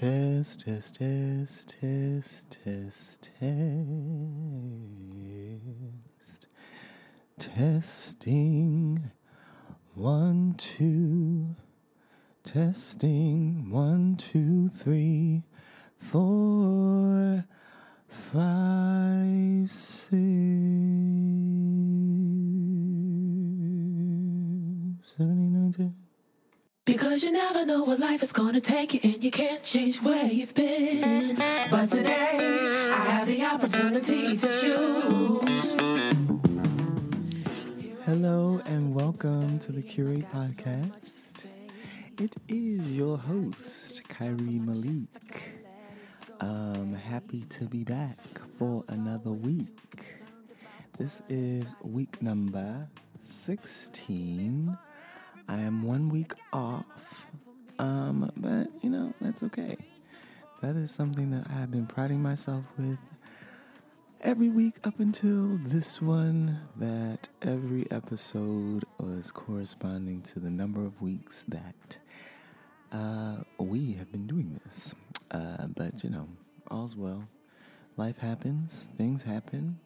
test, test, test, test, test, test. Testing. One, two. Testing. One, two, three, four, five, six, seventy-nine, ten. Because you never know what life is gonna take you, and you can't change where you've been. But today, I have the opportunity to choose. Hello and welcome to the Curate Podcast. It is your host, Kyrie Malik. Um, happy to be back for another week. This is week number 16. I am one week off, um, but you know, that's okay. That is something that I have been priding myself with every week up until this one that every episode was corresponding to the number of weeks that uh, we have been doing this. Uh, but you know, all's well. Life happens, things happen.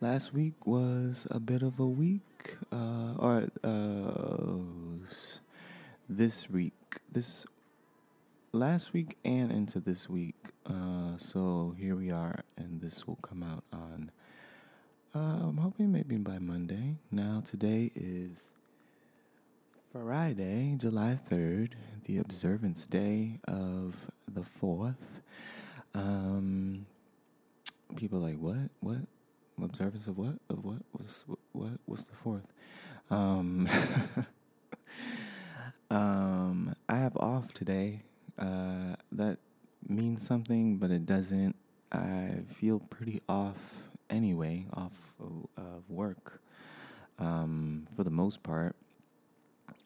Last week was a bit of a week, uh, or uh, this week, this last week and into this week. Uh, so here we are, and this will come out on. Uh, I'm hoping maybe by Monday. Now today is Friday, July third, the observance day of the fourth. Um, people like what? What? Observance of what? Of what? was what? what? What's the fourth? Um, um, I have off today. Uh, that means something, but it doesn't. I feel pretty off anyway, off of, of work, um, for the most part.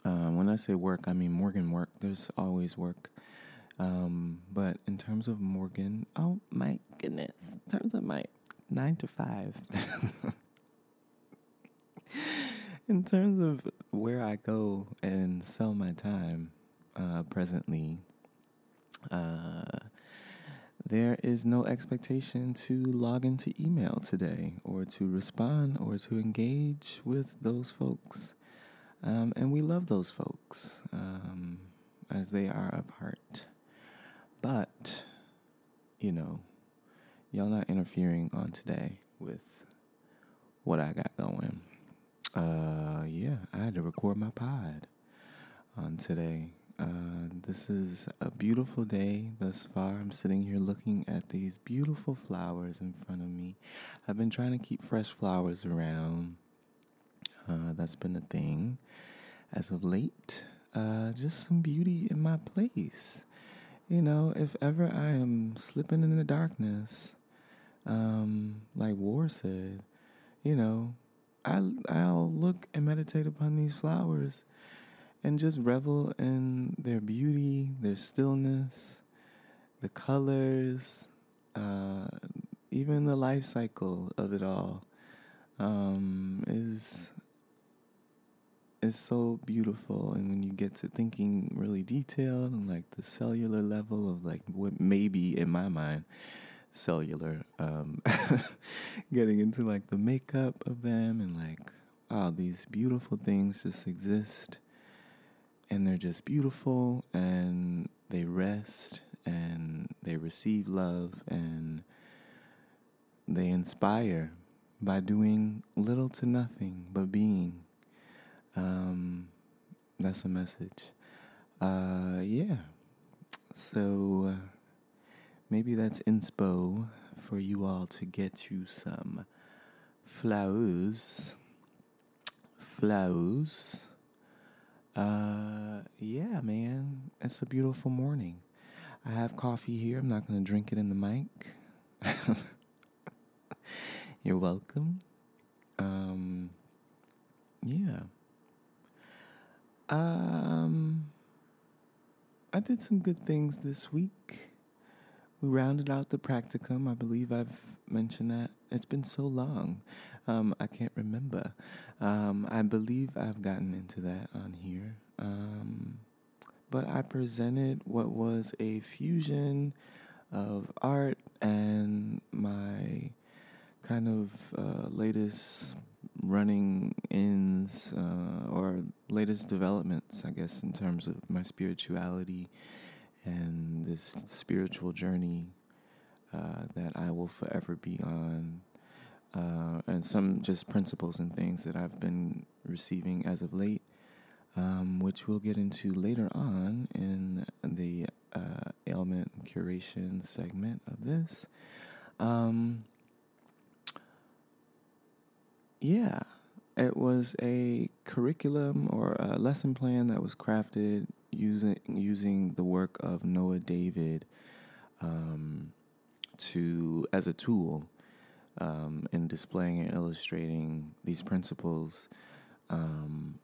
Um, when I say work, I mean Morgan work. There's always work. Um, but in terms of Morgan, oh my goodness, in terms of my nine to five, in terms of where I go and sell my time uh, presently, uh, there is no expectation to log into email today or to respond or to engage with those folks. Um, and we love those folks um, as they are a part. But, you know, y'all not interfering on today with what I got going. Uh, yeah, I had to record my pod on today. Uh, this is a beautiful day thus far. I'm sitting here looking at these beautiful flowers in front of me. I've been trying to keep fresh flowers around. Uh, that's been a thing as of late. Uh, just some beauty in my place. You know, if ever I am slipping in the darkness, um, like War said, you know, I I'll look and meditate upon these flowers and just revel in their beauty, their stillness, the colors, uh, even the life cycle of it all um, is is so beautiful. And when you get to thinking really detailed and like the cellular level of like what maybe in my mind cellular, um, getting into like the makeup of them and like wow, these beautiful things just exist and they're just beautiful and they rest and they receive love and they inspire by doing little to nothing but being. Um, that's a message. Uh, yeah. So uh, maybe that's inspo for you all to get you some flowers. Flowers. Uh, yeah, man. It's a beautiful morning. I have coffee here. I'm not going to drink it in the mic. You're welcome. Um, yeah. Um, I did some good things this week. We rounded out the practicum. I believe I've mentioned that. It's been so long. Um, I can't remember. Um, I believe I've gotten into that on here. Um, but I presented what was a fusion of art and my kind of uh, latest running ins uh, or latest developments, I guess, in terms of my spirituality and this spiritual journey uh, that I will forever be on. Uh, and some just principles and things that I've been receiving as of late, um, which we'll get into later on in the uh, ailment curation segment of this. Um, yeah, it was a curriculum or a lesson plan that was crafted using using the work of Noah David um, to as a tool um, in displaying and illustrating these principles um,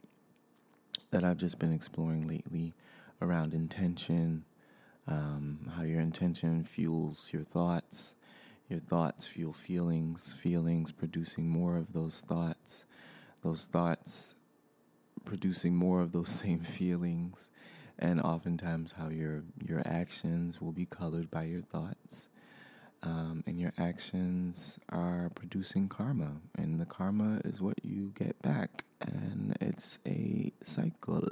that I've just been exploring lately around intention, um, how your intention fuels your thoughts, your thoughts fuel feelings, feelings producing more of those thoughts, those thoughts producing more of those same feelings, and oftentimes how your your actions will be colored by your thoughts. Um, and your actions are producing karma, and the karma is what you get back, and it's a cycle.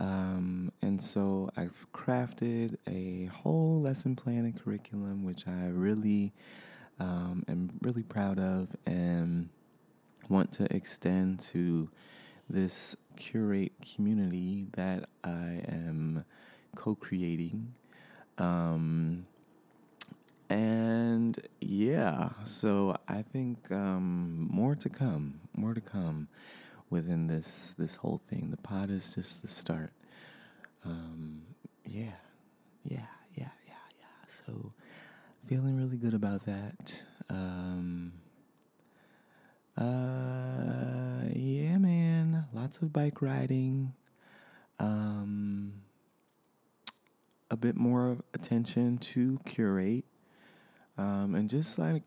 Um, and so I've crafted a whole lesson plan and curriculum, which I really um, am really proud of and want to extend to this curate community that I am co creating. Um, and yeah, so I think um, more to come, more to come within this this whole thing. The pod is just the start. Um, yeah, yeah, yeah, yeah, yeah. So feeling really good about that. Um, uh, yeah, man. Lots of bike riding. Um, a bit more attention to curate. Um, and just like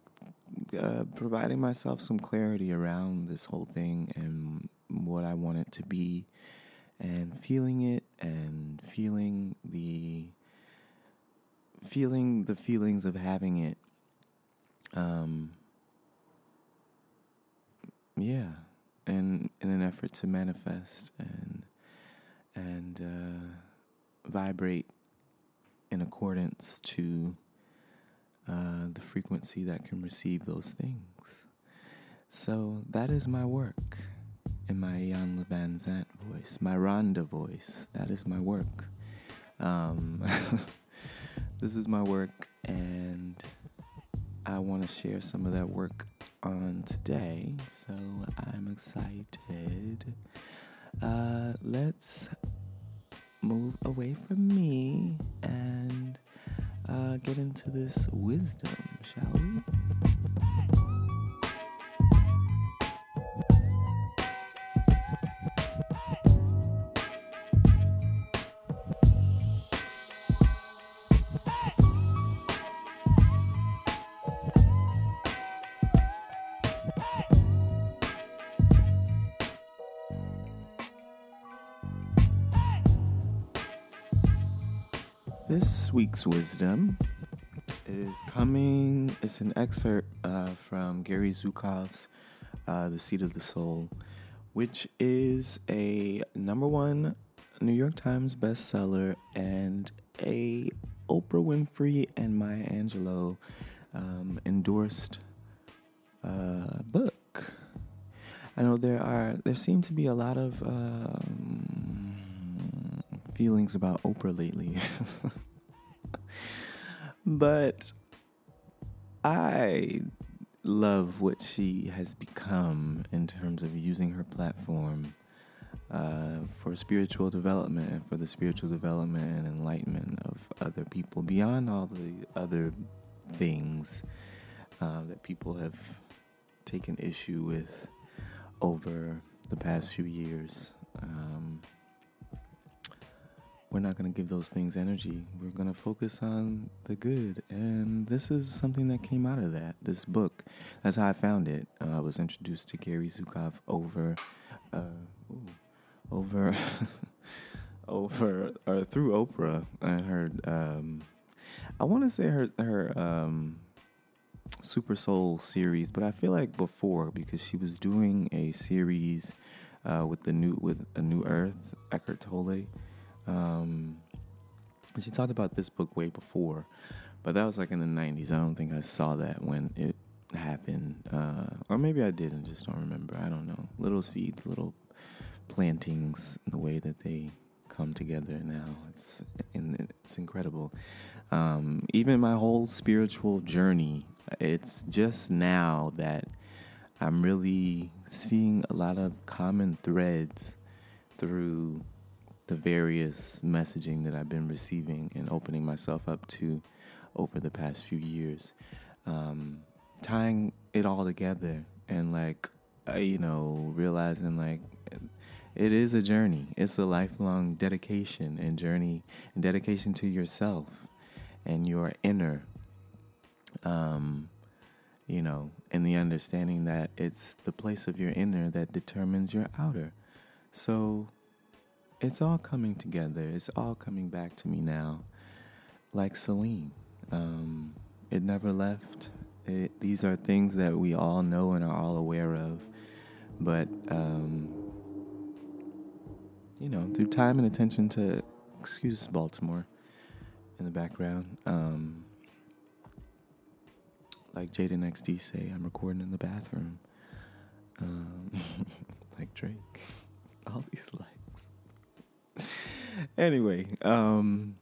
uh, providing myself some clarity around this whole thing and what I want it to be, and feeling it and feeling the feeling the feelings of having it. Um, yeah, and in an effort to manifest and and uh, vibrate in accordance to uh, the frequency that can receive those things. So that is my work in my Iyanla Vanzant voice, my Rhonda voice. That is my work. Um, this is my work, and I want to share some of that work on today. So I'm excited. Uh, let's move away from me and uh, get into this wisdom, shall we? Week's wisdom is coming. It's an excerpt uh, from Gary Zukav's uh, "The Seat of the Soul," which is a number one New York Times bestseller and a Oprah Winfrey and Maya Angelou um, endorsed uh, book. I know there are there seem to be a lot of um, feelings about Oprah lately. but I love what she has become in terms of using her platform uh, for spiritual development and for the spiritual development and enlightenment of other people beyond all the other things uh, that people have taken issue with over the past few years. Um, we're not going to give those things energy. We're going to focus on the good. And this is something that came out of that. This book, that's how I found it. Uh, I was introduced to Gary Zukav over, uh, ooh, over over or through Oprah. I heard. Um, I want to say her her um, Super Soul series, but I feel like before because she was doing a series uh, with the new with a New Earth Eckhart Tolle. Um, she talked about this book way before, but that was like in the '90s. I don't think I saw that when it happened, uh, or maybe I did and just don't remember. I don't know. Little seeds, little plantings, the way that they come together now. It's it's incredible. Um, even my whole spiritual journey, it's just now that I'm really seeing a lot of common threads through the various messaging that I've been receiving and opening myself up to over the past few years. Um, tying it all together and like, uh, you know, realizing like it is a journey. It's a lifelong dedication and journey and dedication to yourself and your inner, um, you know, and the understanding that it's the place of your inner that determines your outer. So it's all coming together. It's all coming back to me now, like Celine. Um, it never left. It, these are things that we all know and are all aware of, but um, you know, through time and attention to, excuse Baltimore in the background. Um, like Jaden XD say, I'm recording in the bathroom. Um, like Drake. All these likes. anyway, um,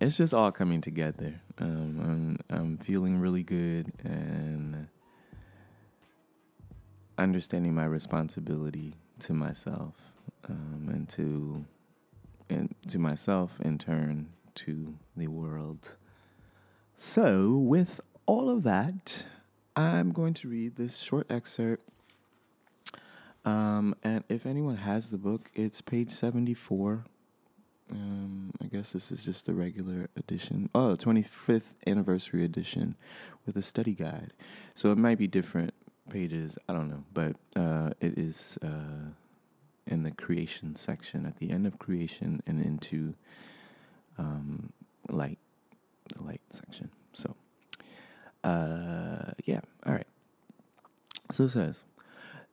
it's just all coming together. Um, I'm, I'm feeling really good and understanding my responsibility to myself um, and to and to myself in turn to the world. So, with all of that, I'm going to read this short excerpt. Um, and if anyone has the book, it's page 74. Um, I guess this is just the regular edition. Oh, 25th anniversary edition with a study guide. So it might be different pages. I don't know. But uh, it is. Uh, in the creation section at the end of creation and into um, light, the light section. So, uh, yeah, all right. So it says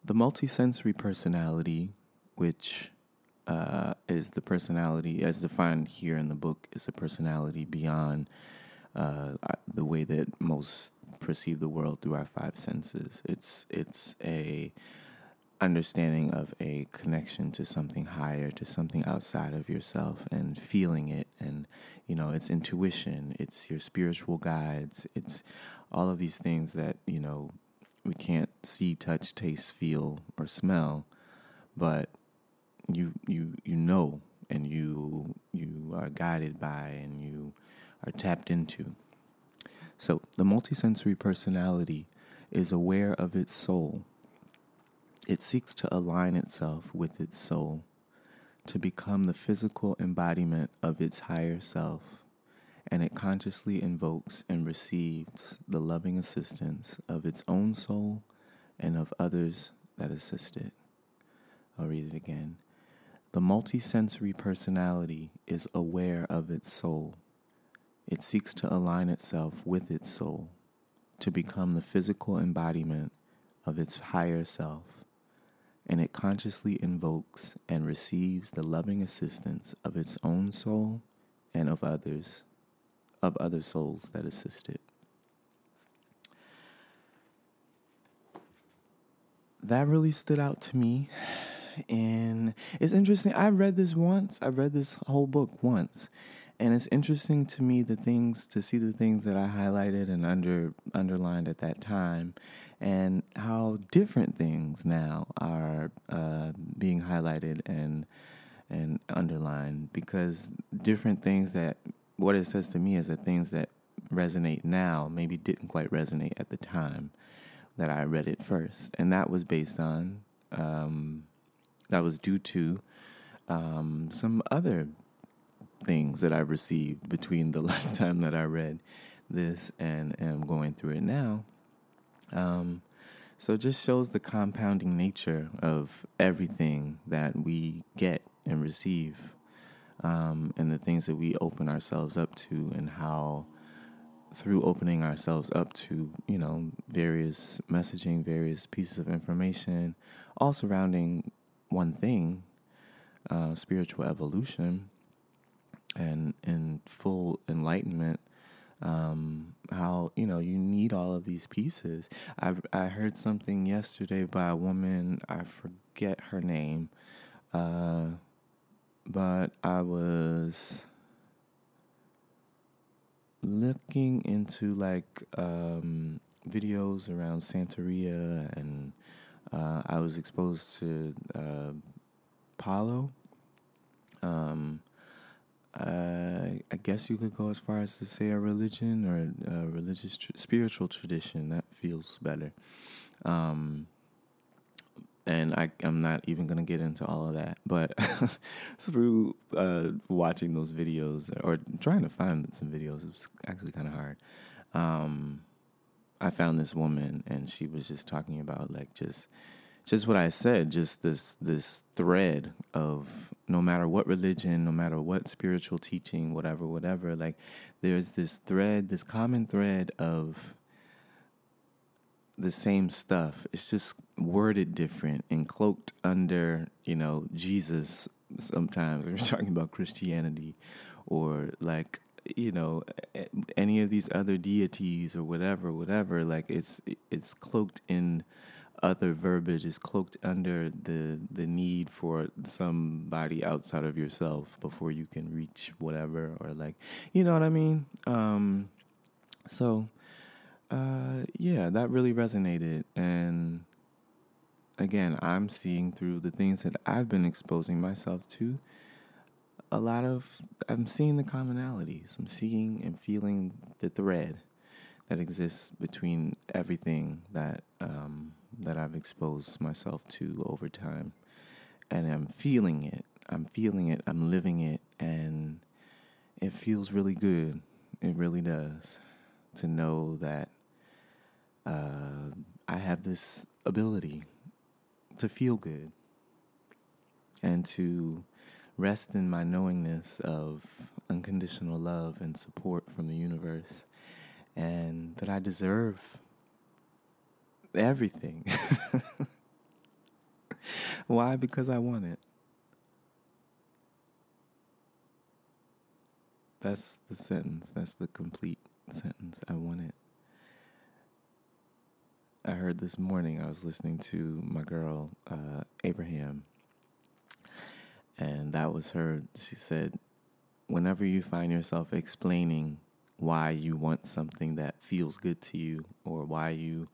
the multisensory personality, which uh, is the personality as defined here in the book, is a personality beyond uh, the way that most perceive the world through our five senses. It's it's a understanding of a connection to something higher, to something outside of yourself, and feeling it. And, you know, it's intuition, it's your spiritual guides, it's all of these things that, you know, we can't see, touch, taste, feel, or smell, but you you you know and you you are guided by and you are tapped into. So the multisensory personality is aware of its soul it seeks to align itself with its soul, to become the physical embodiment of its higher self, and it consciously invokes and receives the loving assistance of its own soul and of others that assist it. I'll read it again. The multisensory personality is aware of its soul. It seeks to align itself with its soul, to become the physical embodiment of its higher self and it consciously invokes and receives the loving assistance of its own soul and of others, of other souls that assist it. That really stood out to me. And it's interesting. I read this once. I read this whole book once. And it's interesting to me the things to see the things that I highlighted and under underlined at that time and how different things now are uh, being highlighted and and underlined because different things that what it says to me is that things that resonate now maybe didn't quite resonate at the time that I read it first, and that was based on um, that was due to um, some other things that I received between the last time that I read this and am going through it now. Um, so it just shows the compounding nature of everything that we get and receive um, and the things that we open ourselves up to, and how through opening ourselves up to, you know, various messaging, various pieces of information, all surrounding one thing, uh, spiritual evolution, and in full enlightenment. Um, how you know you need all of these pieces. I I heard something yesterday by a woman. I forget her name, uh, but I was looking into like um, videos around Santeria, and uh, I was exposed to uh, Palo. Um, uh, I guess you could go as far as to say a religion or a religious, tr- spiritual tradition. That feels better. Um, and I, I'm not even going to get into all of that. But through uh, watching those videos or trying to find some videos, it was actually kind of hard. Um, I found this woman, and she was just talking about like just just what I said, just this this thread of no matter what religion, no matter what spiritual teaching, whatever, whatever, like there's this thread, this common thread of the same stuff. It's just worded different and cloaked under, you know, Jesus sometimes. We're talking about Christianity or like you know any of these other deities or whatever whatever like it's it's cloaked in other verbiage. Is cloaked under the the need for somebody outside of yourself before you can reach whatever or like you know what I mean? Um so uh, yeah, that really resonated. And again, I'm seeing through the things that I've been exposing myself to a lot of, I'm seeing the commonalities. I'm seeing and feeling the thread that exists between everything that um, that I've exposed myself to over time, and I'm feeling it. I'm feeling it. I'm living it, and it feels really good. It really does to know that uh, I have this ability to feel good and to rest in my knowingness of unconditional love and support from the universe and that I deserve everything. Why? Because I want it. That's the sentence. That's the complete sentence. I want it. I heard this morning, I was listening to my girl, uh, Abraham, and that was her. She said, whenever you find yourself explaining why you want something that feels good to you or why you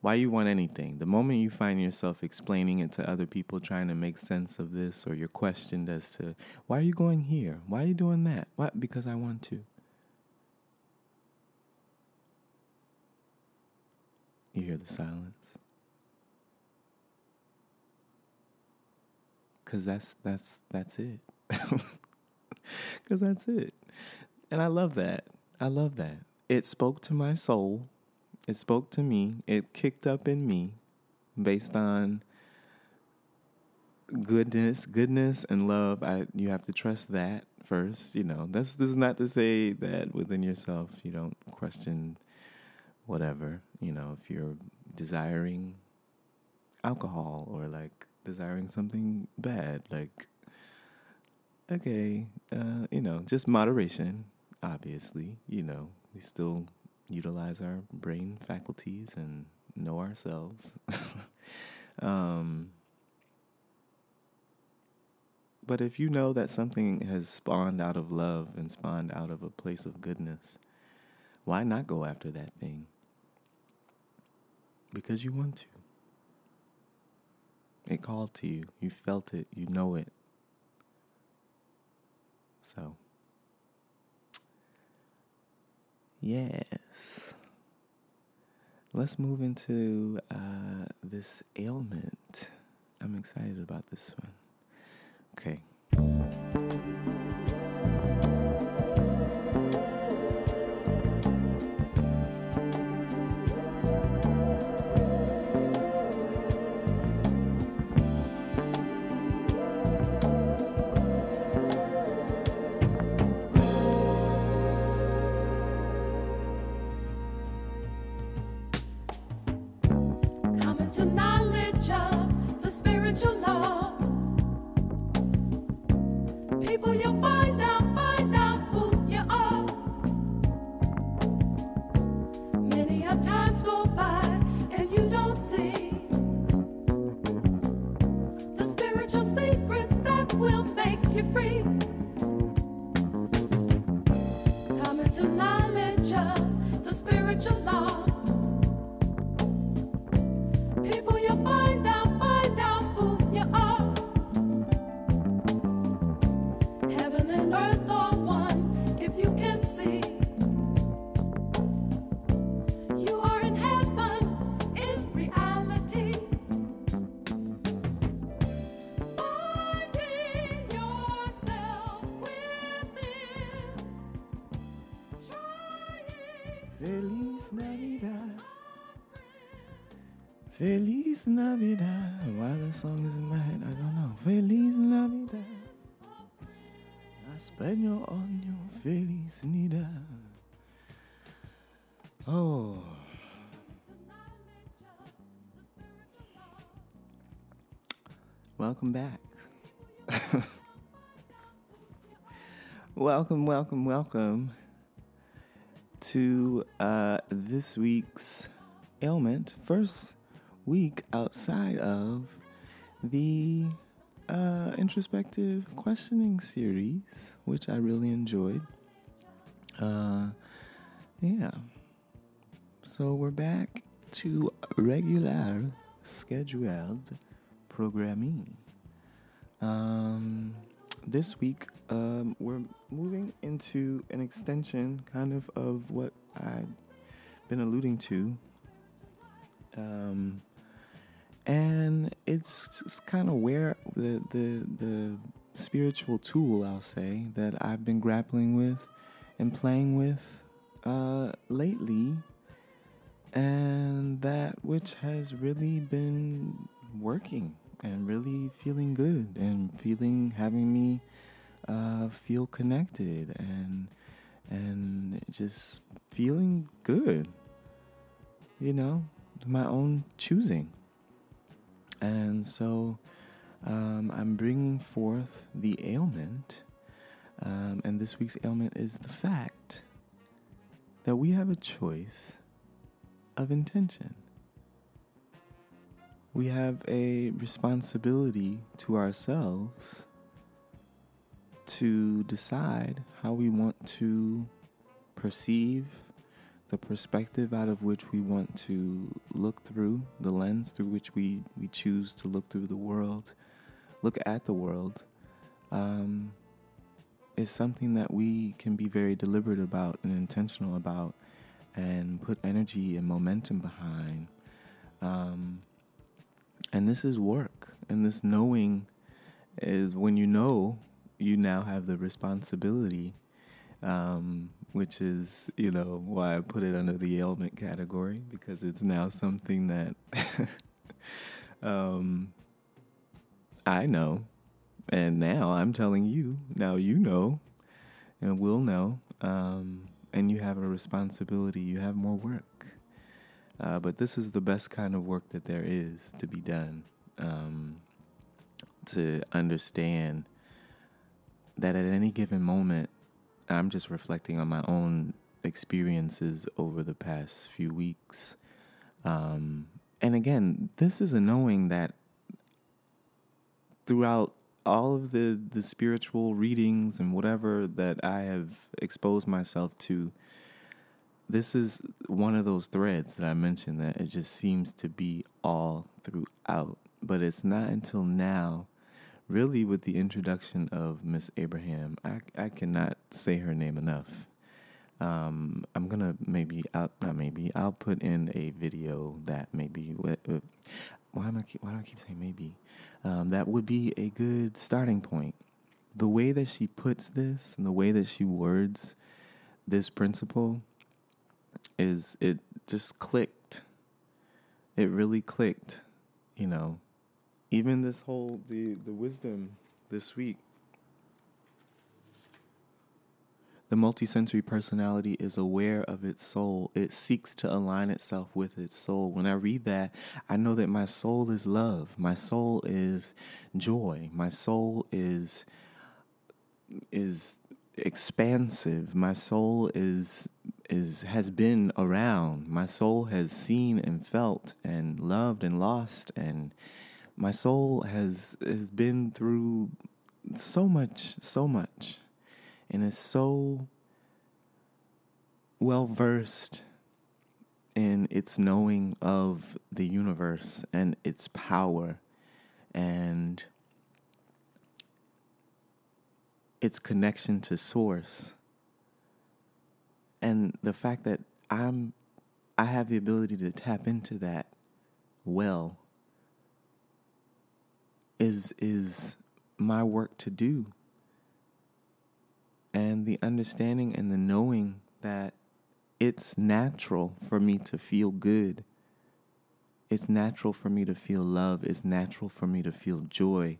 why you want anything the moment you find yourself explaining it to other people trying to make sense of this or you're questioned as to why are you going here? Why are you doing that? What because i want to You hear the silence. Cause that's that's that's it. Cause that's it. And I love that. I love that. It spoke to my soul. It spoke to me. It kicked up in me based on goodness, goodness and love. I you have to trust that first. You know, that's this is not to say that within yourself you don't question whatever, you know, if you're desiring alcohol or like desiring something bad, like, okay, uh, you know, just moderation, obviously, you know, we still utilize our brain faculties and know ourselves. um, but if you know that something has spawned out of love and spawned out of a place of goodness, why not go after that thing? Because you want to. It called to you. You felt it. You know it. So, yes. Let's move into uh, this ailment. I'm excited about this one. Okay. To knowledge of the spiritual law. Español año feliz Navidad. Oh. Welcome back. welcome, welcome, welcome to uh, this week's ailment. First week outside of the uh, introspective questioning series, which I really enjoyed. Uh, yeah. So we're back to regular scheduled programming. Um, this week, um, we're moving into an extension kind of of what I've been alluding to. Um, and it's kind of where the, the, the spiritual tool, I'll say, that I've been grappling with and playing with uh, lately, and that which has really been working and really feeling good and feeling having me uh, feel connected and and just feeling good. You know my own choosing and so um, i'm bringing forth the ailment um, and this week's ailment is the fact that we have a choice of intention. We have a responsibility to ourselves to decide how we want to perceive the perspective out of which we want to look through, the lens through which we, we choose to look through the world, look at the world, um, is something that we can be very deliberate about and intentional about and put energy and momentum behind. Um, and this is work. And this knowing is when you know, you now have the responsibility, um, which is, you know, why I put it under the ailment category, because it's now something that um, I know. And now I'm telling you, now you know, and will know. Um, and you have a responsibility, you have more work. Uh, but this is the best kind of work that there is to be done. Um, to understand that at any given moment, I'm just reflecting on my own experiences over the past few weeks. Um, and again, this is a knowing that throughout all of the, the spiritual readings and whatever that I have exposed myself to, this is one of those threads that I mentioned that it just seems to be all throughout. But it's not until now, really, with the introduction of Miss Abraham, I, I cannot say her name enough. Um, I'm gonna maybe, not maybe, I'll put in a video that maybe, why am I keep, why do I keep saying maybe? Um, that would be a good starting point. The way that she puts this and the way that she words this principle is it just clicked. It really clicked, you know. Even this whole the the wisdom this week. The multisensory personality is aware of its soul. It seeks to align itself with its soul. When I read that, I know that my soul is love. My soul is joy. My soul is is expansive. My soul is is has been around. My soul has seen and felt and loved and lost and my soul has has been through so much, so much and is so well versed in its knowing of the universe and its power and its connection to source. And the fact that I'm I have the ability to tap into that well is is my work to do and the understanding and the knowing that it's natural for me to feel good. It's natural for me to feel love. It's natural for me to feel joy.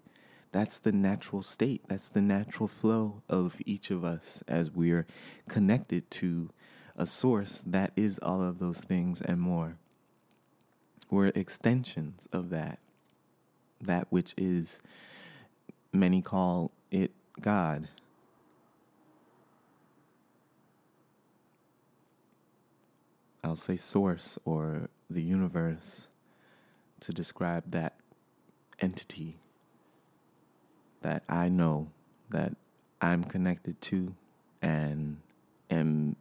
That's the natural state. That's the natural flow of each of us as we're connected to a source that is all of those things and more. We're extensions of that, that which is, many call it God. I'll say source or the universe to describe that entity that I know that I'm connected to and am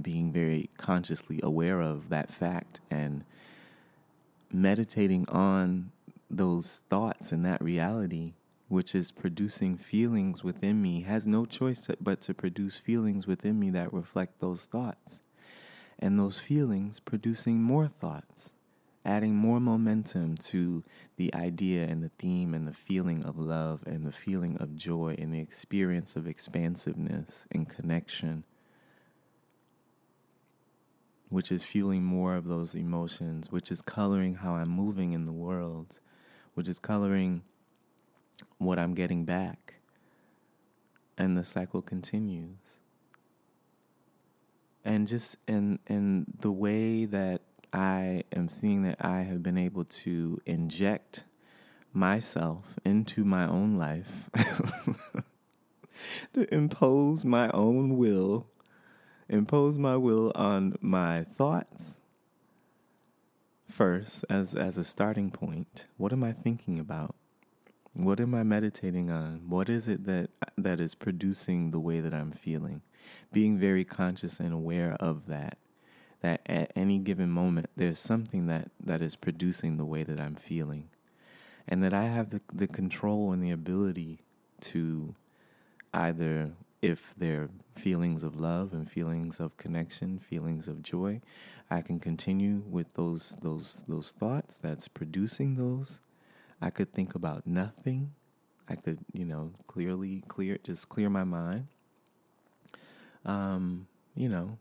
being very consciously aware of that fact and meditating on those thoughts and that reality which is producing feelings within me has no choice but to produce feelings within me that reflect those thoughts. And those feelings producing more thoughts, adding more momentum to the idea and the theme and the feeling of love and the feeling of joy and the experience of expansiveness and connection, which is fueling more of those emotions, which is coloring how I'm moving in the world, which is coloring what I'm getting back. And the cycle continues and just in in the way that I am seeing that I have been able to inject myself into my own life to impose my own will impose my will on my thoughts first as as a starting point what am i thinking about what am I meditating on? What is it that that is producing the way that I'm feeling? Being very conscious and aware of that. That at any given moment there's something that, that is producing the way that I'm feeling. And that I have the, the control and the ability to either if they're feelings of love and feelings of connection, feelings of joy, I can continue with those those those thoughts that's producing those I could think about nothing. I could, you know, clearly clear just clear my mind. Um, you know,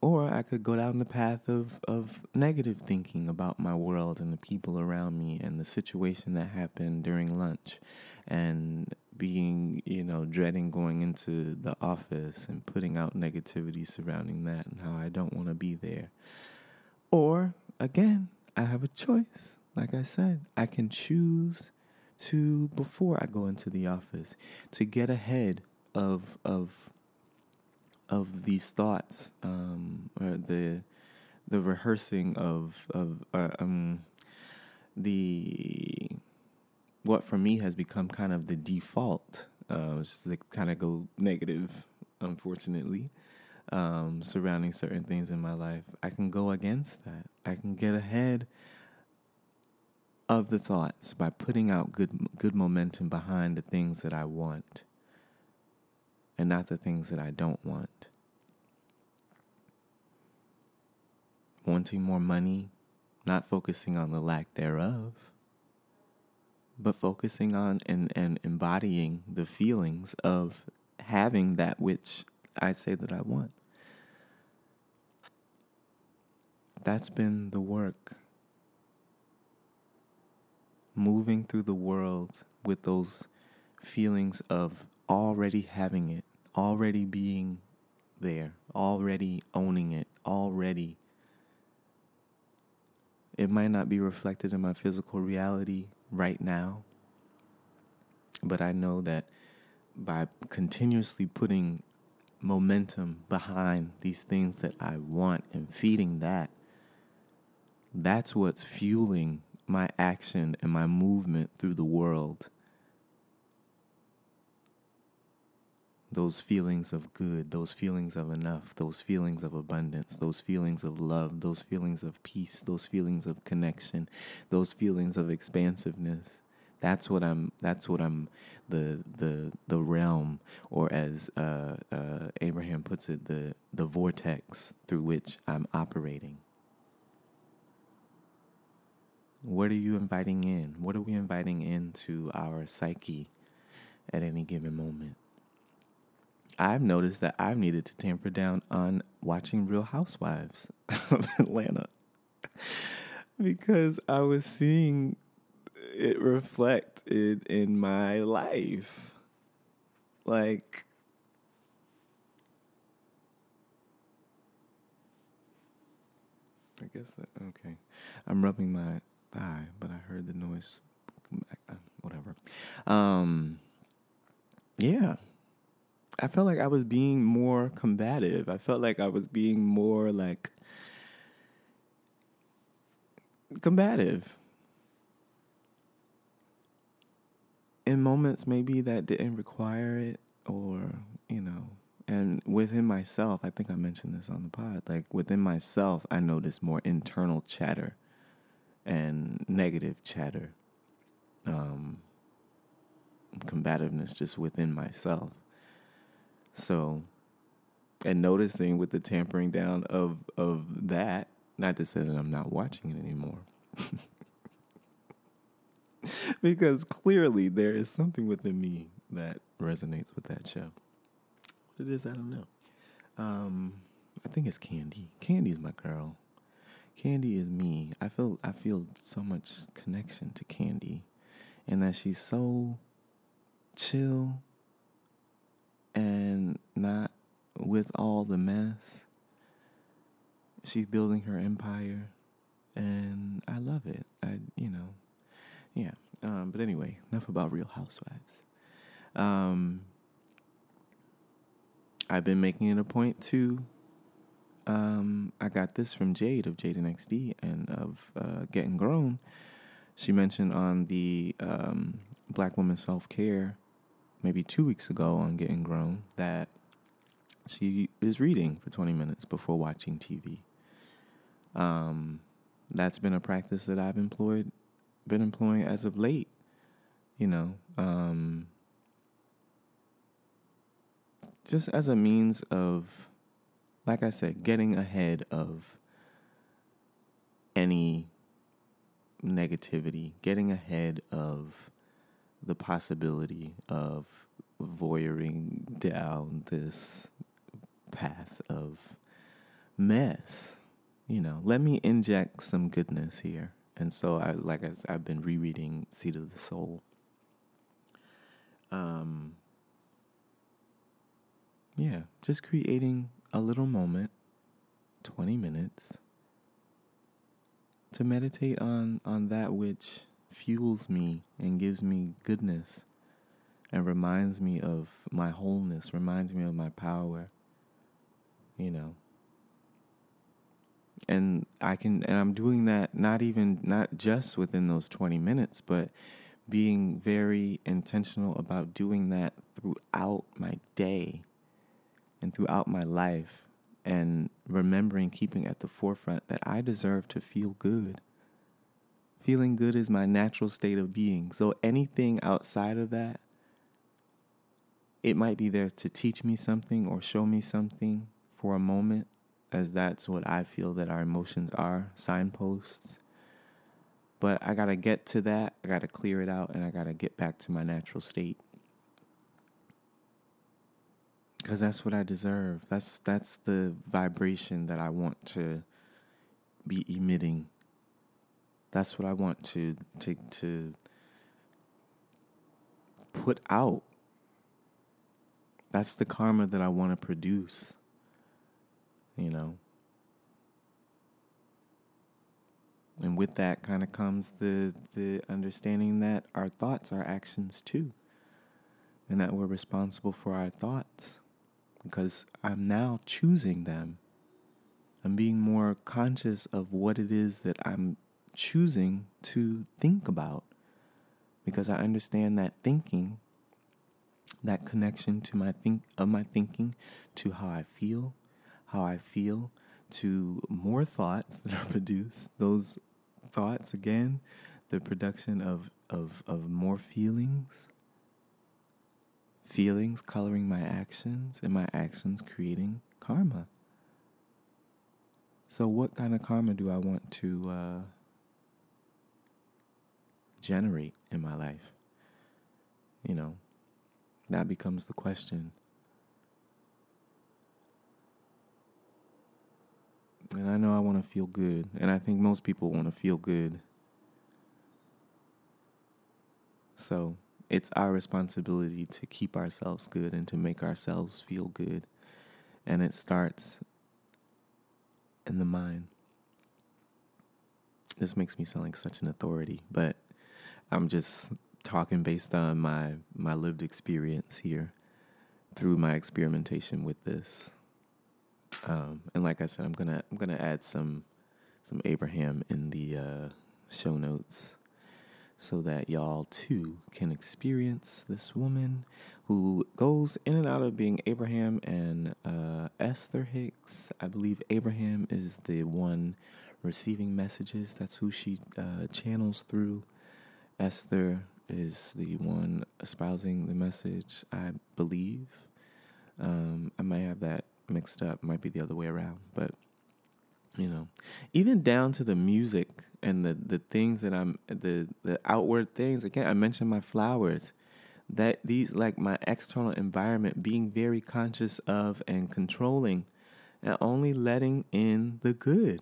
or I could go down the path of, of negative thinking about my world and the people around me and the situation that happened during lunch and being, you know, dreading going into the office and putting out negativity surrounding that and how I don't want to be there. Or again, I have a choice like I said, I can choose to before I go into the office to get ahead of of of these thoughts um, or the the rehearsing of of uh, um, the what for me has become kind of the default, uh, just to kind of go negative, unfortunately, um, surrounding certain things in my life. I can go against that. I can get ahead of the thoughts by putting out good good momentum behind the things that I want and not the things that I don't want. Wanting more money, not focusing on the lack thereof, but focusing on and, and embodying the feelings of having that which I say that I want. That's been the work moving through the world with those feelings of already having it, already being there, already owning it, already. It might not be reflected in my physical reality right now, but I know that by continuously putting momentum behind these things that I want and feeding that, that's what's fueling my action and my movement through the world. Those feelings of good, those feelings of enough, those feelings of abundance, those feelings of love, those feelings of peace, those feelings of connection, those feelings of expansiveness. That's what I'm. That's what I'm. The the the realm, or as uh, uh, Abraham puts it, the the vortex through which I'm operating. What are you inviting in? What are we inviting into our psyche at any given moment? I've noticed that I've needed to tamper down on watching Real Housewives of Atlanta because I was seeing it reflected in my life. Like, I guess that, okay. I'm rubbing my thigh, but I heard the noise. Uh, whatever. Um, yeah. I felt like I was being more combative. I felt like I was being more like combative. In moments maybe that didn't require it or, you know, and within myself, I think I mentioned this on the pod, like within myself, I noticed more internal chatter and negative chatter, um, combativeness just within myself. So, and noticing with the tampering down of of that, not to say that I'm not watching it anymore. because clearly there is something within me that resonates with that show. What it is, I don't know. Um, I think it's Kandi. Kandi's my girl. Kandi is me. I feel I feel so much connection to Kandi, and that she's so chill and not with all the mess. She's building her empire, and I love it. I, you know, yeah. Um, but anyway, enough about Real Housewives. Um, I've been making it a point to um, I got this from Jade of Jade and XD and of uh, Getting Grown. She mentioned on the um, Black Woman Self Care maybe two weeks ago on Getting Grown that she is reading for 20 minutes before watching TV. Um, that's been a practice that I've employed, been employing as of late. You know, um, just as a means of like I said, getting ahead of any negativity, getting ahead of the possibility of voyeuring down this path of mess. You know, let me inject some goodness here. And so I like I, I've been rereading Seat of the Soul. Um yeah, just creating a little moment, 20 minutes, to meditate on, on that which fuels me and gives me goodness and reminds me of my wholeness, reminds me of my power, you know. And I can, and I'm doing that not even, not just within those 20 minutes, but being very intentional about doing that throughout my day and throughout my life and remembering keeping at the forefront that I deserve to feel good. Feeling good is my natural state of being. So anything outside of that, it might be there to teach me something or show me something for a moment, as that's what I feel that our emotions are signposts. But I got to get to that, I got to clear it out, and I got to get back to my natural state because that's what I deserve. That's that's the vibration that I want to be emitting. That's what I want to to to put out. That's the karma that I want to produce. you know. And with that kind of comes the the understanding that our thoughts are actions too. And that we're responsible for our thoughts because I'm now choosing them. I'm being more conscious of what it is that I'm choosing to think about because I understand that thinking that connection to my think of my thinking to how I feel, how I feel to more thoughts that are produced. Those thoughts again, the production of of of more feelings. Feelings coloring my actions, and my actions creating karma. So, what kind of karma do I want to uh, generate in my life? You know, that becomes the question. And I know I want to feel good. And I think most people want to feel good. So it's our responsibility to keep ourselves good and to make ourselves feel good. And it starts in the mind. This makes me sound like such an authority, but I'm just talking based on my my lived experience here through my experimentation with this. Um, and like I said, I'm gonna I'm gonna add some some Abraham in the uh, show notes so that y'all too can experience this woman who goes in and out of being Abraham and uh, Esther Hicks. I believe Abraham is the one receiving messages. That's who she uh, channels through. Esther is the one espousing the message, I believe. Um, I might have that mixed up, might be the other way around, but you know, even down to the music and the the things that I'm the the outward things. Again, I mentioned my flowers. That these like my external environment being very conscious of and controlling and only letting in the good.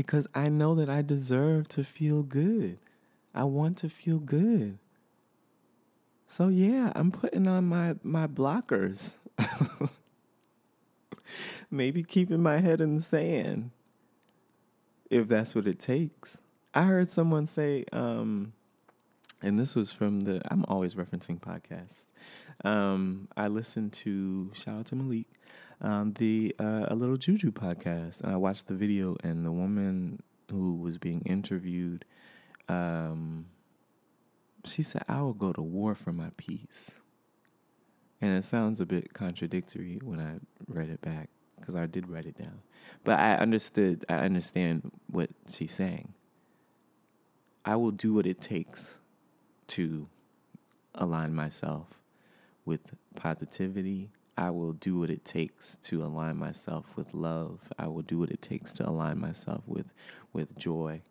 Because I know that I deserve to feel good. I want to feel good. So yeah, I'm putting on my my blockers. Maybe keeping my head in the sand if that's what it takes. I heard someone say um and this was from the I'm always referencing podcasts. Um I listened to shout out to Malik um, the uh, a little juju podcast, and I watched the video, and the woman who was being interviewed, um, she said, "I will go to war for my peace," and it sounds a bit contradictory when I read it back because I did write it down, but I understood. I understand what she's saying. I will do what it takes to align myself with positivity I will do what it takes to align myself with love. I will do what it takes to align myself with with joy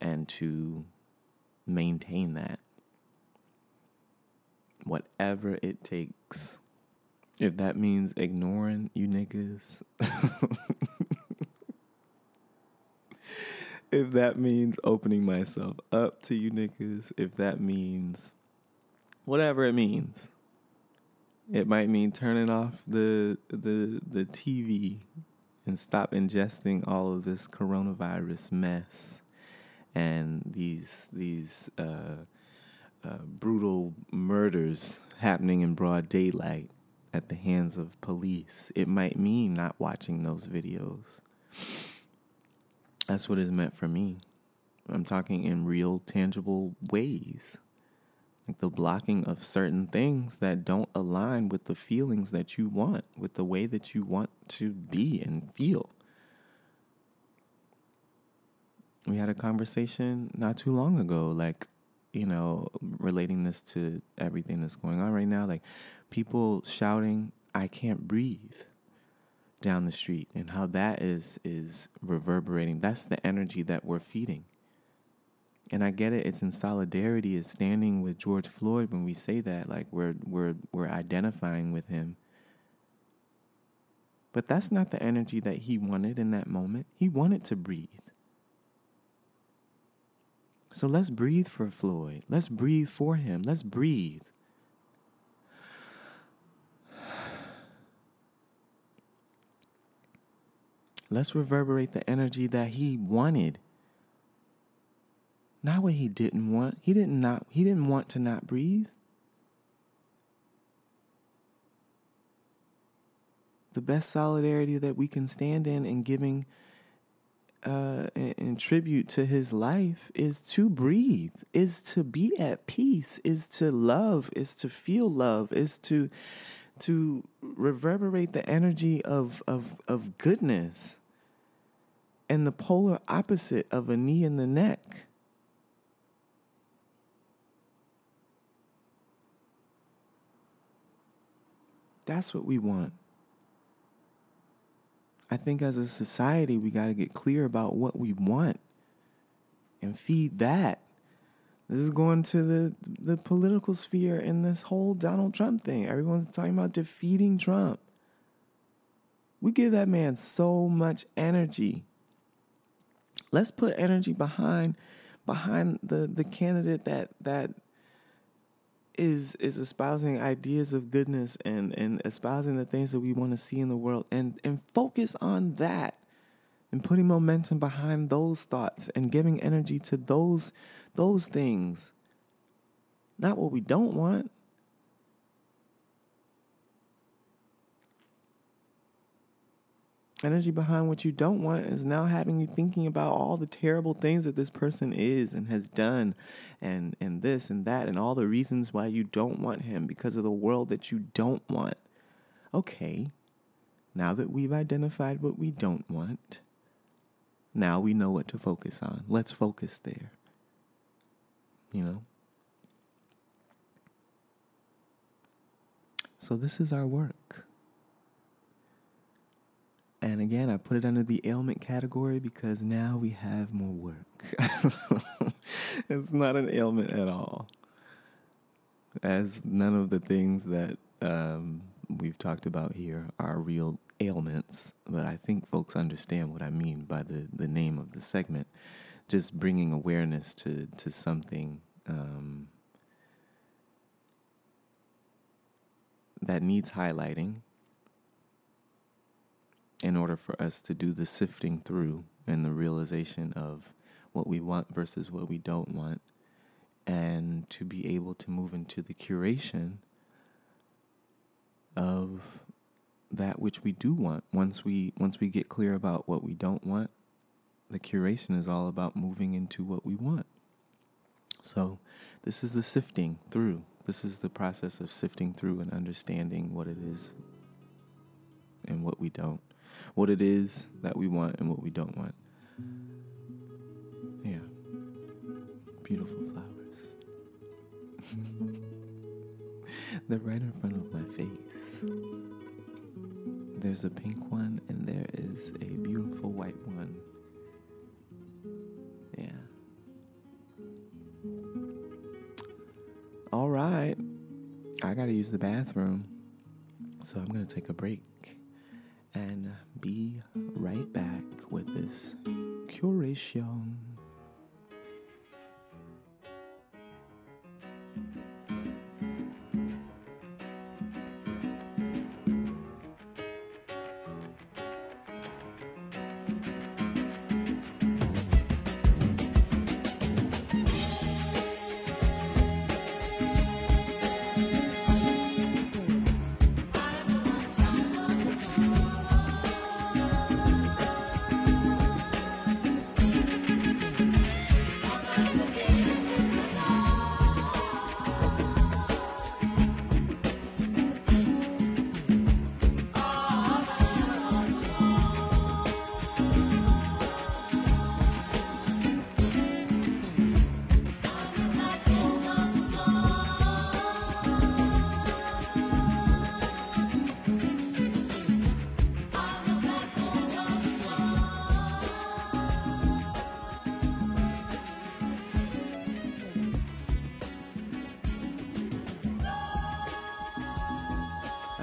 and to maintain that. Whatever it takes. If that means ignoring you niggas. if that means opening myself up to you niggas, if that means whatever it means it might mean turning off the the the TV and stop ingesting all of this coronavirus mess and these these uh, uh, brutal murders happening in broad daylight at the hands of police. It might mean not watching those videos. That's what is meant for me. I'm talking in real, tangible ways the blocking of certain things that don't align with the feelings that you want, with the way that you want to be and feel. We had a conversation not too long ago, like, you know, relating this to everything that's going on right now, like people shouting, I can't breathe down the street and how that is is reverberating. That's the energy that we're feeding and I get it. It's in solidarity. It's standing with George Floyd when we say that. Like we're we're we're identifying with him. But that's not the energy that he wanted in that moment. He wanted to breathe. So let's breathe for Floyd. Let's breathe for him. Let's breathe. Let's reverberate the energy that he wanted not what he didn't want. He didn't not he didn't want to not breathe. The best solidarity that we can stand in and giving uh, in tribute to his life is to breathe, is to be at peace, is to love, is to feel love, is to to reverberate the energy of of of goodness and the polar opposite of a knee in the neck. That's what we want. I think as a society, we got to get clear about what we want and feed that. This is going to the the political sphere in this whole Donald Trump thing. Everyone's talking about defeating Trump. We give that man so much energy. Let's put energy behind behind the the candidate that that is is espousing ideas of goodness and and espousing the things that we want to see in the world and and focus on that and putting momentum behind those thoughts and giving energy to those those things. Not what we don't want energy behind what you don't want is now having you thinking about all the terrible things that this person is and has done and and this and that and all the reasons why you don't want him because of the world that you don't want. Okay. Now that we've identified what we don't want, now we know what to focus on. Let's focus there. You know? So this is our work. And again, I put it under the ailment category because now we have more work. it's not an ailment at all. As none of the things that um, we've talked about here are real ailments, but I think folks understand what I mean by the, the name of the segment. Just bringing awareness to, to something um, that needs highlighting in order for us to do the sifting through and the realization of what we want versus what we don't want, and to be able to move into the curation of that which we do want. Once we once we get clear about what we don't want, the curation is all about moving into what we want. So, this is the sifting through. This is the process of sifting through and understanding what it is and what we don't what it is that we want and what we don't want. Yeah. Beautiful flowers. They're right in front of my face. There's a pink one and there is a beautiful white one. Yeah. All right. I got to use the bathroom. So I'm going to take a break and uh, be right back with this curation.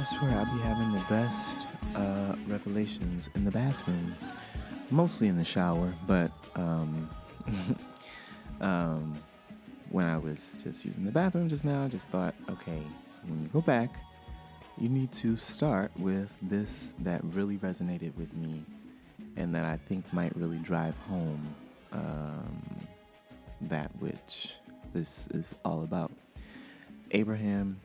Swear I'll be having the best uh, revelations in the bathroom, mostly in the shower, but um, um, when I was just using the bathroom just now, I just thought, okay, when you go back, you need to start with this that really resonated with me and that I think might really drive home um, that which this is all about. Abraham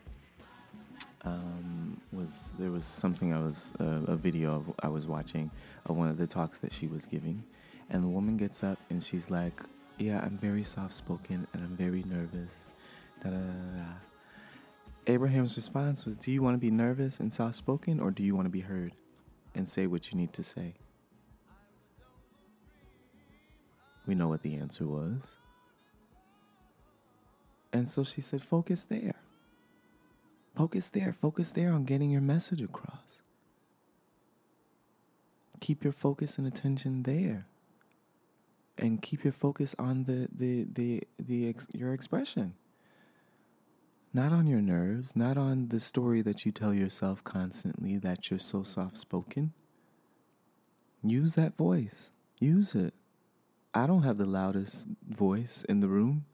um, was there was something I was uh, a video of, I was watching of one of the talks that she was giving, and the woman gets up and she's like, "Yeah, I'm very soft spoken and I'm very nervous." Da da da. Abraham's response was, "Do you want to be nervous and soft spoken, or do you want to be heard and say what you need to say?" We know what the answer was. And so she said, focus there. Focus there. Focus there on getting your message across. Keep your focus and attention there. And keep your focus on the, the, the, the, ex- your expression. Not on your nerves, not on the story that you tell yourself constantly that you're so soft spoken. Use that voice. Use it. I don't have the loudest voice in the room.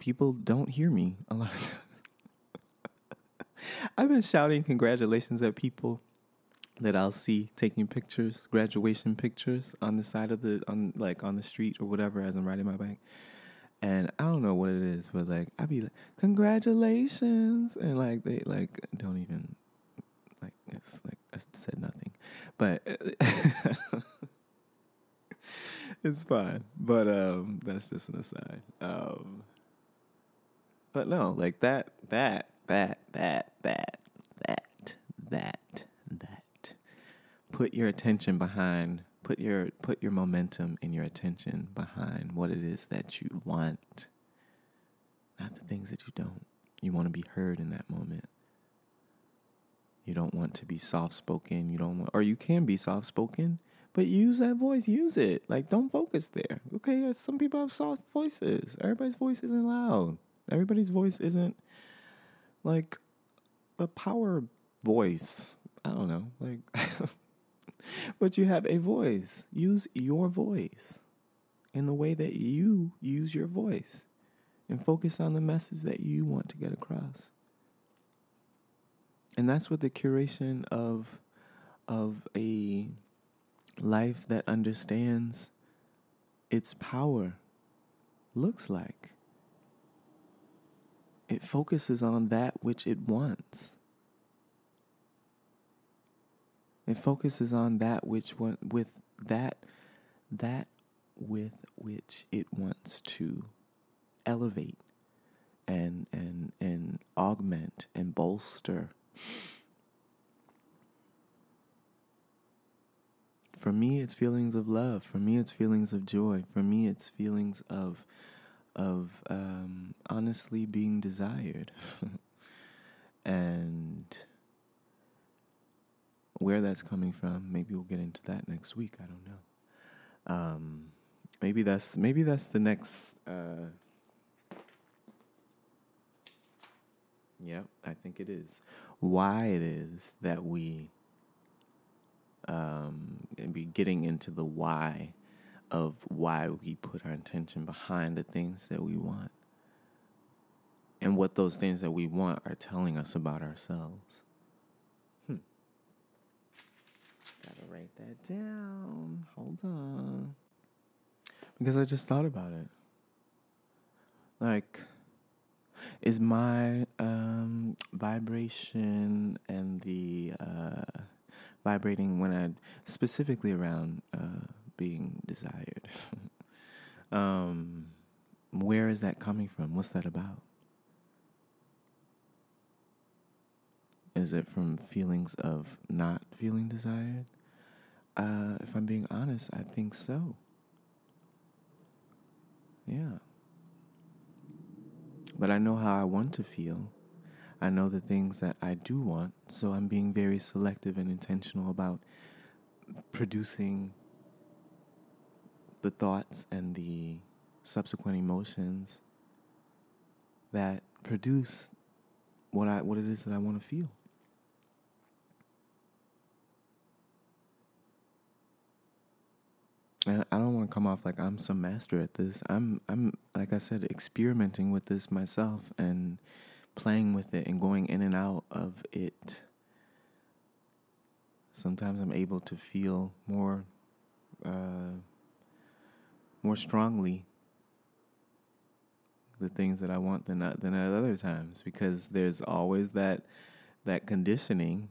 People don't hear me a lot of times. I've been shouting congratulations at people that I'll see taking pictures, graduation pictures on the side of the on like on the street or whatever as I'm riding my bike. And I don't know what it is, but like I'd be like, congratulations and like they like don't even like it's like I said nothing. But it's fine. But um, that's just an aside. Um, but no, like that, that, that, that, that, that, that, that. Put your attention behind. Put your put your momentum and your attention behind what it is that you want, not the things that you don't. You want to be heard in that moment. You don't want to be soft spoken. You don't want, or you can be soft spoken but use that voice, use it. Like, don't focus there. Okay, some people have soft voices. Everybody's voice isn't loud. Everybody's voice isn't like a power voice. I don't know. Like, but you have a voice. Use your voice in the way that you use your voice and focus on the message that you want to get across. And that's what the curation of of a life that understands its power looks like. It focuses on that which it wants. It focuses on that which with that that with which it wants to elevate and and and augment and bolster For me, it's feelings of love. For me, it's feelings of joy. For me, it's feelings of of um, honestly being desired. and where that's coming from, maybe we'll get into that next week. I don't know. Um, maybe that's maybe that's the next. Uh, yeah, I think it is. Why it is that we um, be getting into the why of why we put our intention behind the things that we want and what those things that we want are telling us about ourselves. Hmm. Gotta write that down. Hold on. Because I just thought about it. Like, is my um, vibration and the uh, vibrating when I specifically around uh, being desired. um, where is that coming from? What's that about? Is it from feelings of not feeling desired? Uh, if I'm being honest, I think so. Yeah. But I know how I want to feel. I know the things that I do want, so I'm being very selective and intentional about producing the thoughts and the subsequent emotions that produce what I what it is that I want to feel. And I don't want to come off like I'm some master at this. I'm I'm like I said experimenting with this myself and playing with it and going in and out of it Sometimes I'm able to feel more uh, more strongly the things that I want than than at other times because there's always that that conditioning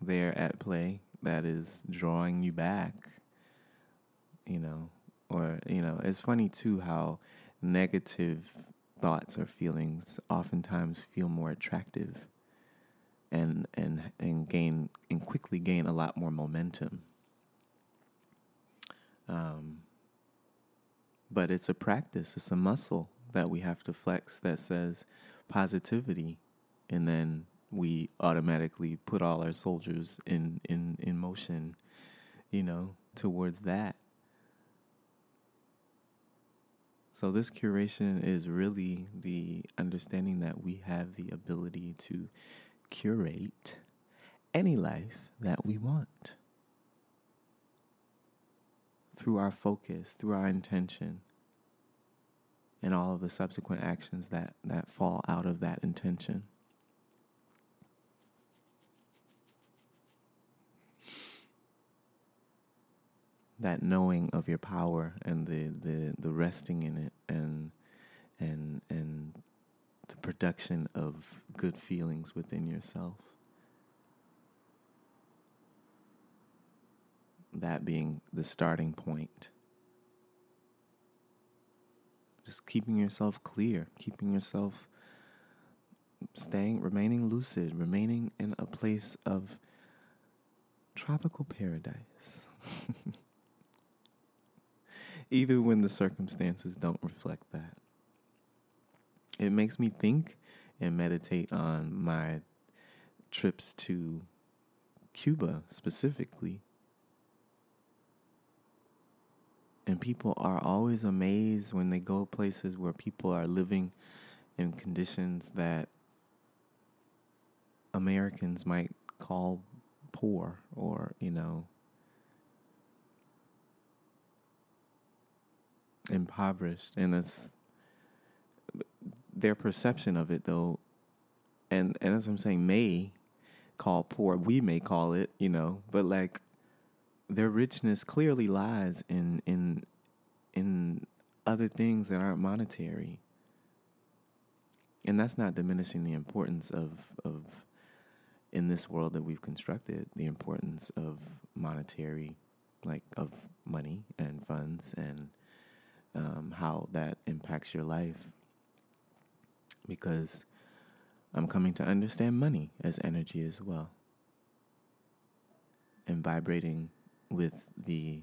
there at play that is drawing you back you know or you know it's funny too how negative thoughts or feelings oftentimes feel more attractive and and and gain and quickly gain a lot more momentum. Um, but it's a practice it's a muscle that we have to flex that says positivity and then we automatically put all our soldiers in in in motion you know towards that. So this curation is really the understanding that we have the ability to curate any life that we want through our focus through our intention and all of the subsequent actions that, that fall out of that intention. That knowing of your power and the, the, the resting in it and and and the production of good feelings within yourself. That being the starting point just keeping yourself clear, keeping yourself staying, remaining lucid, remaining in a place of tropical paradise. Even when the circumstances don't reflect that. It makes me think and meditate on my trips to Cuba specifically And people are always amazed when they go places where people are living in conditions that Americans might call poor or, you know, impoverished. And it's their perception of it, though, and, and as I'm saying, may call poor, we may call it, you know, but like their richness clearly lies in in in other things that aren't monetary. And that's not diminishing the importance of of in this world that we've constructed, the importance of monetary like of money and funds and um, how that impacts your life. Because I'm coming to understand money as energy as well. And vibrating with the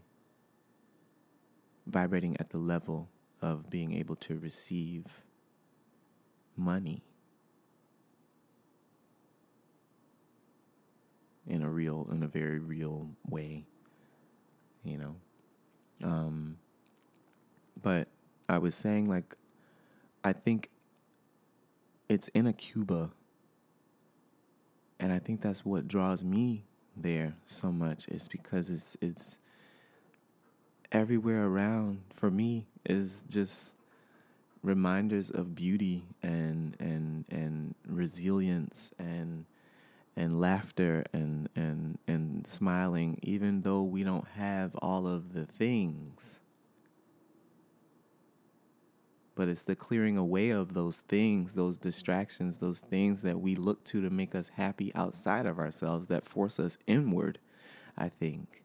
vibrating at the level of being able to receive money in a real in a very real way you know? Um but i was saying like i think it's in a cuba and i think that's what draws me there so much. Is because it's it's everywhere around for me is just reminders of beauty and and and resilience and and laughter and and and smiling even though we don't have all of the things but it's the clearing away of those things, those distractions, those things that we look to to make us happy outside of ourselves that force us inward, I think.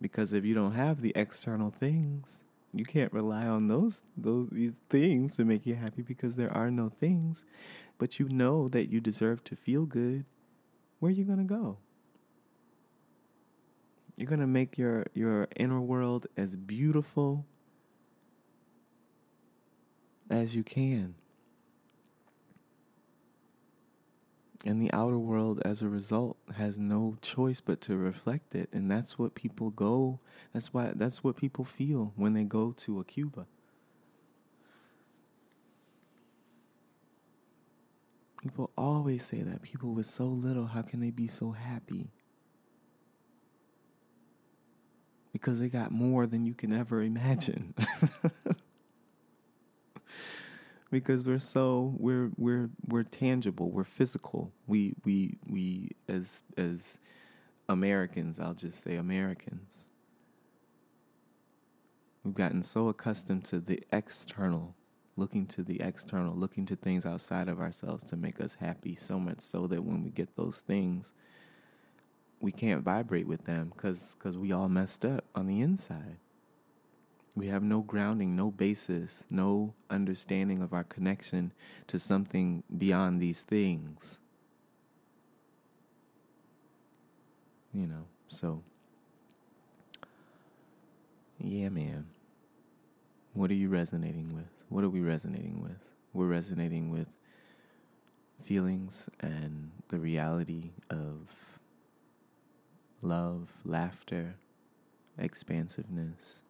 Because if you don't have the external things, you can't rely on those those these things to make you happy because there are no things. But you know that you deserve to feel good. Where are you gonna go? You're going to make your, your inner world as beautiful as you can. And the outer world, as a result, has no choice but to reflect it. And that's what people go, that's why that's what people feel when they go to a Cuba. People always say that. People with so little, how can they be so happy? Because they got more than you can ever imagine. because we're so we're we're we're tangible, we're physical. We we we as as Americans, I'll just say Americans. We've gotten so accustomed to the external, looking to the external, looking to things outside of ourselves to make us happy, so much so that when we get those things, we can't vibrate with them because cause we all messed up on the inside. We have no grounding, no basis, no understanding of our connection to something beyond these things. You know, so yeah, man. What are you resonating with? What are we resonating with? We're resonating with feelings and the reality of love, laughter, expansiveness,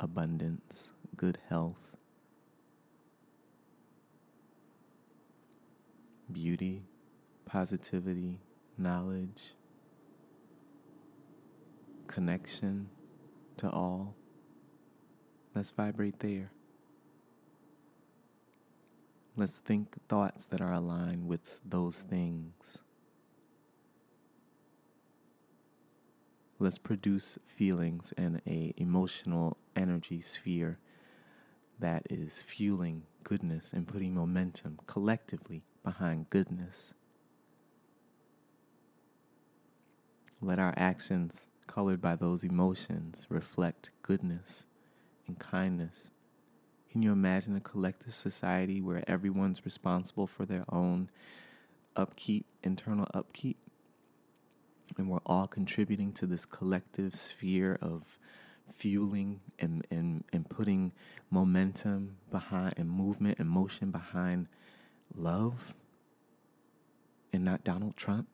abundance, good health, beauty, positivity, knowledge, connection to all. Let's vibrate there. Let's think thoughts that are aligned with those things. Let's produce feelings and a emotional energy sphere that is fueling goodness and putting momentum collectively behind goodness. Let our actions, colored by those emotions, reflect goodness and kindness. Can you imagine a collective society where everyone's responsible for their own upkeep, internal upkeep? And we're all contributing to this collective sphere of fueling and, and, and putting momentum behind and movement and motion behind love and not Donald Trump.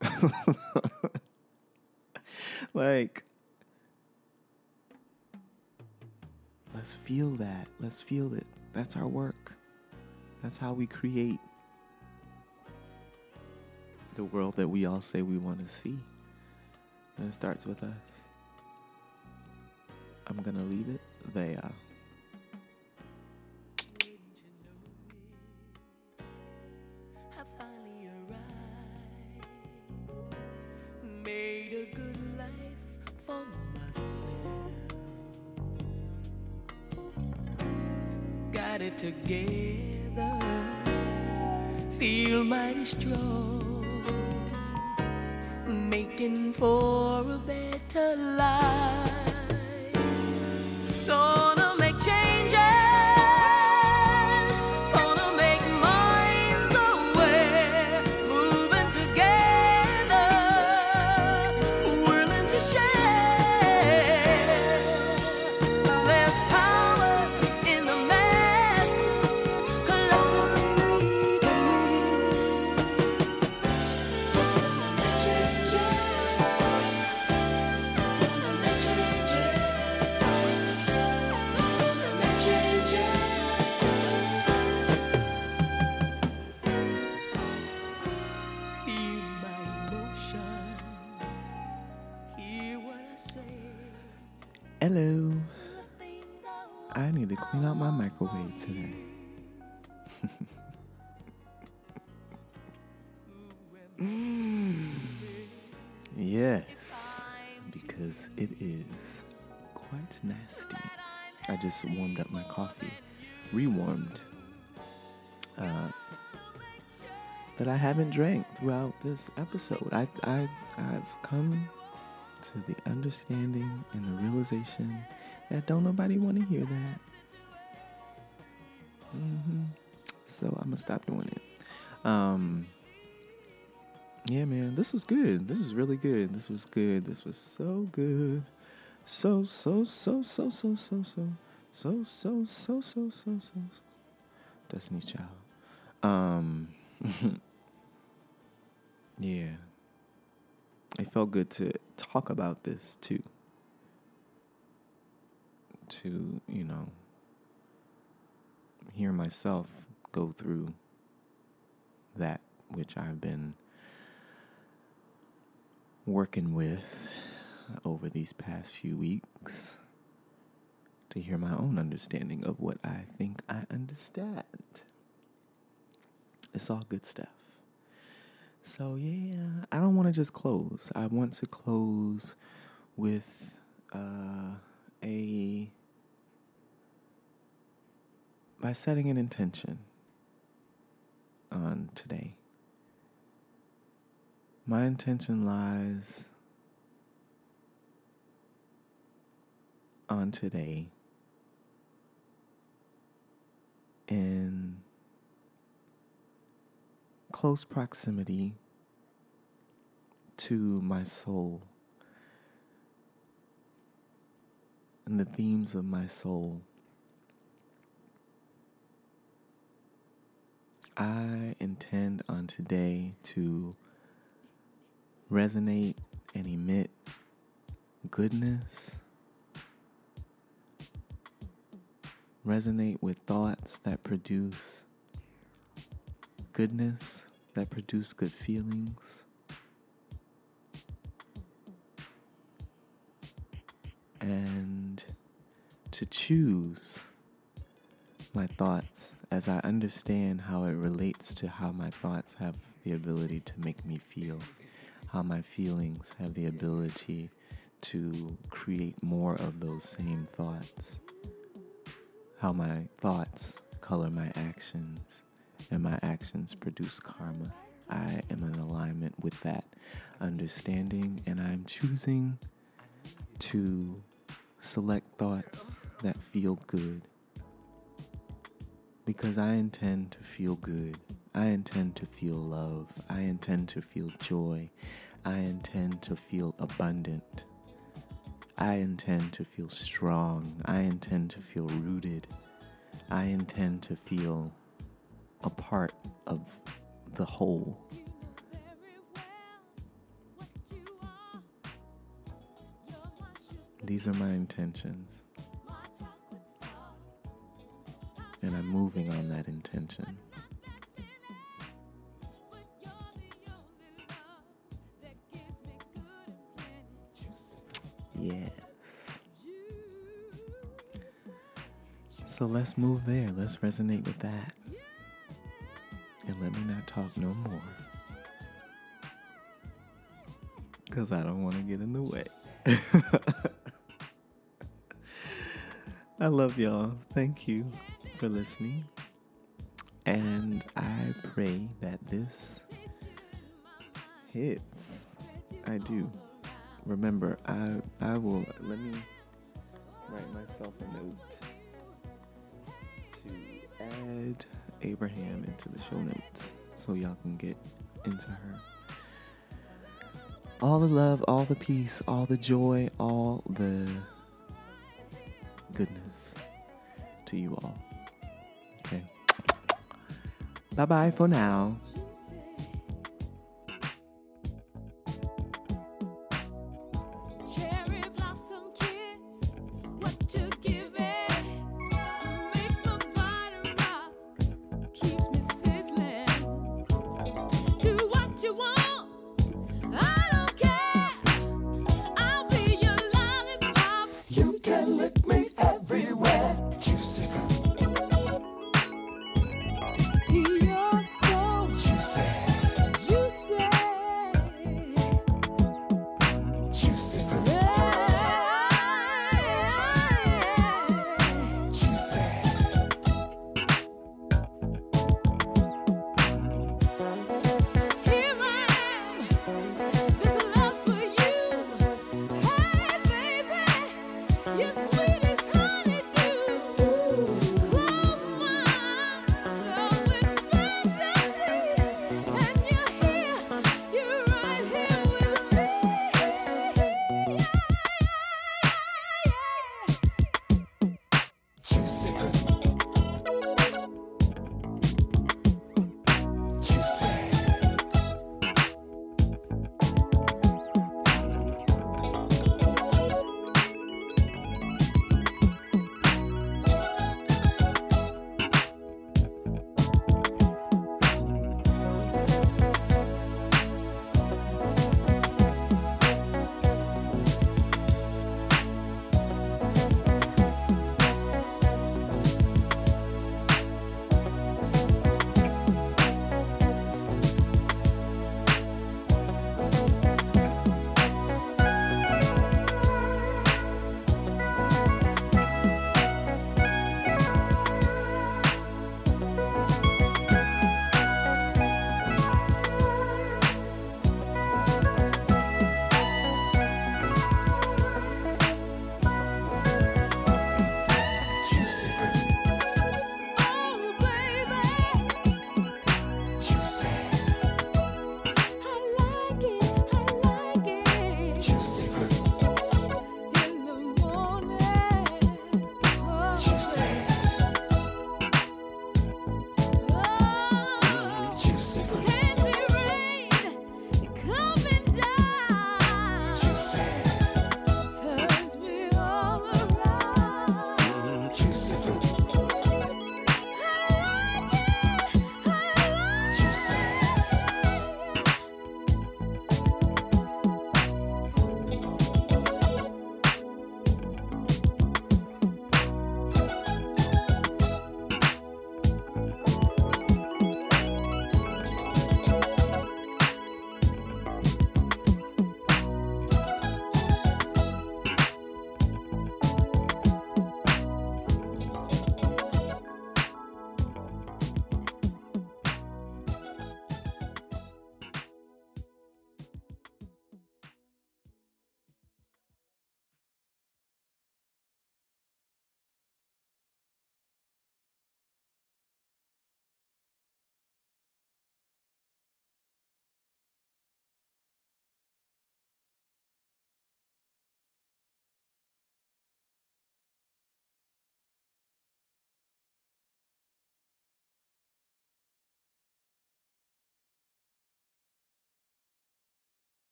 like, let's feel that. Let's feel it. That's our work. That's how we create the world that we all say we want to see. And it starts with us. I'm going to leave it there. I just warmed up my coffee, rewarmed, uh, that I haven't drank throughout this episode. I, I, I've come to the understanding and the realization that don't nobody want to hear that. hmm So I'm gonna stop doing it. Um, yeah, man, this was good. This was really good. This was good. This was so good. So so so so so so so so so so so so so. Destiny's Child. Um. yeah. It felt good to talk about this too. To, you know, hear myself go through that which I've been working with over these past few weeks. To hear my own understanding of what I think I understand. It's all good stuff. So, yeah, I don't want to just close. I want to close with uh, a. by setting an intention on today. My intention lies on today in close proximity to my soul and the themes of my soul. I intend on today to resonate and emit goodness, resonate with thoughts that produce goodness, that produce good feelings. And to choose my thoughts as I understand how it relates to how my thoughts have the ability to make me feel, how my feelings have the ability to create more of those same thoughts, how my thoughts color my actions, and my actions produce karma. I am in alignment with that understanding, and I'm choosing to select thoughts that feel good because I intend to feel good. I intend to feel love. I intend to feel joy. I intend to feel abundant. I intend to feel strong. I intend to feel rooted. I intend to feel a part of the whole. These are my intentions. And I'm moving on that intention. So let's move there. Let's resonate with that. And let me not talk no more. Because I don't want to get in the way. I love y'all. Thank you for listening. And I pray that this hits. I do. Remember, I I will let me write myself a note add Abraham into the show notes so y'all can get into her. All the love, all the peace, all the joy, all the goodness to you all. Okay. Bye bye for now.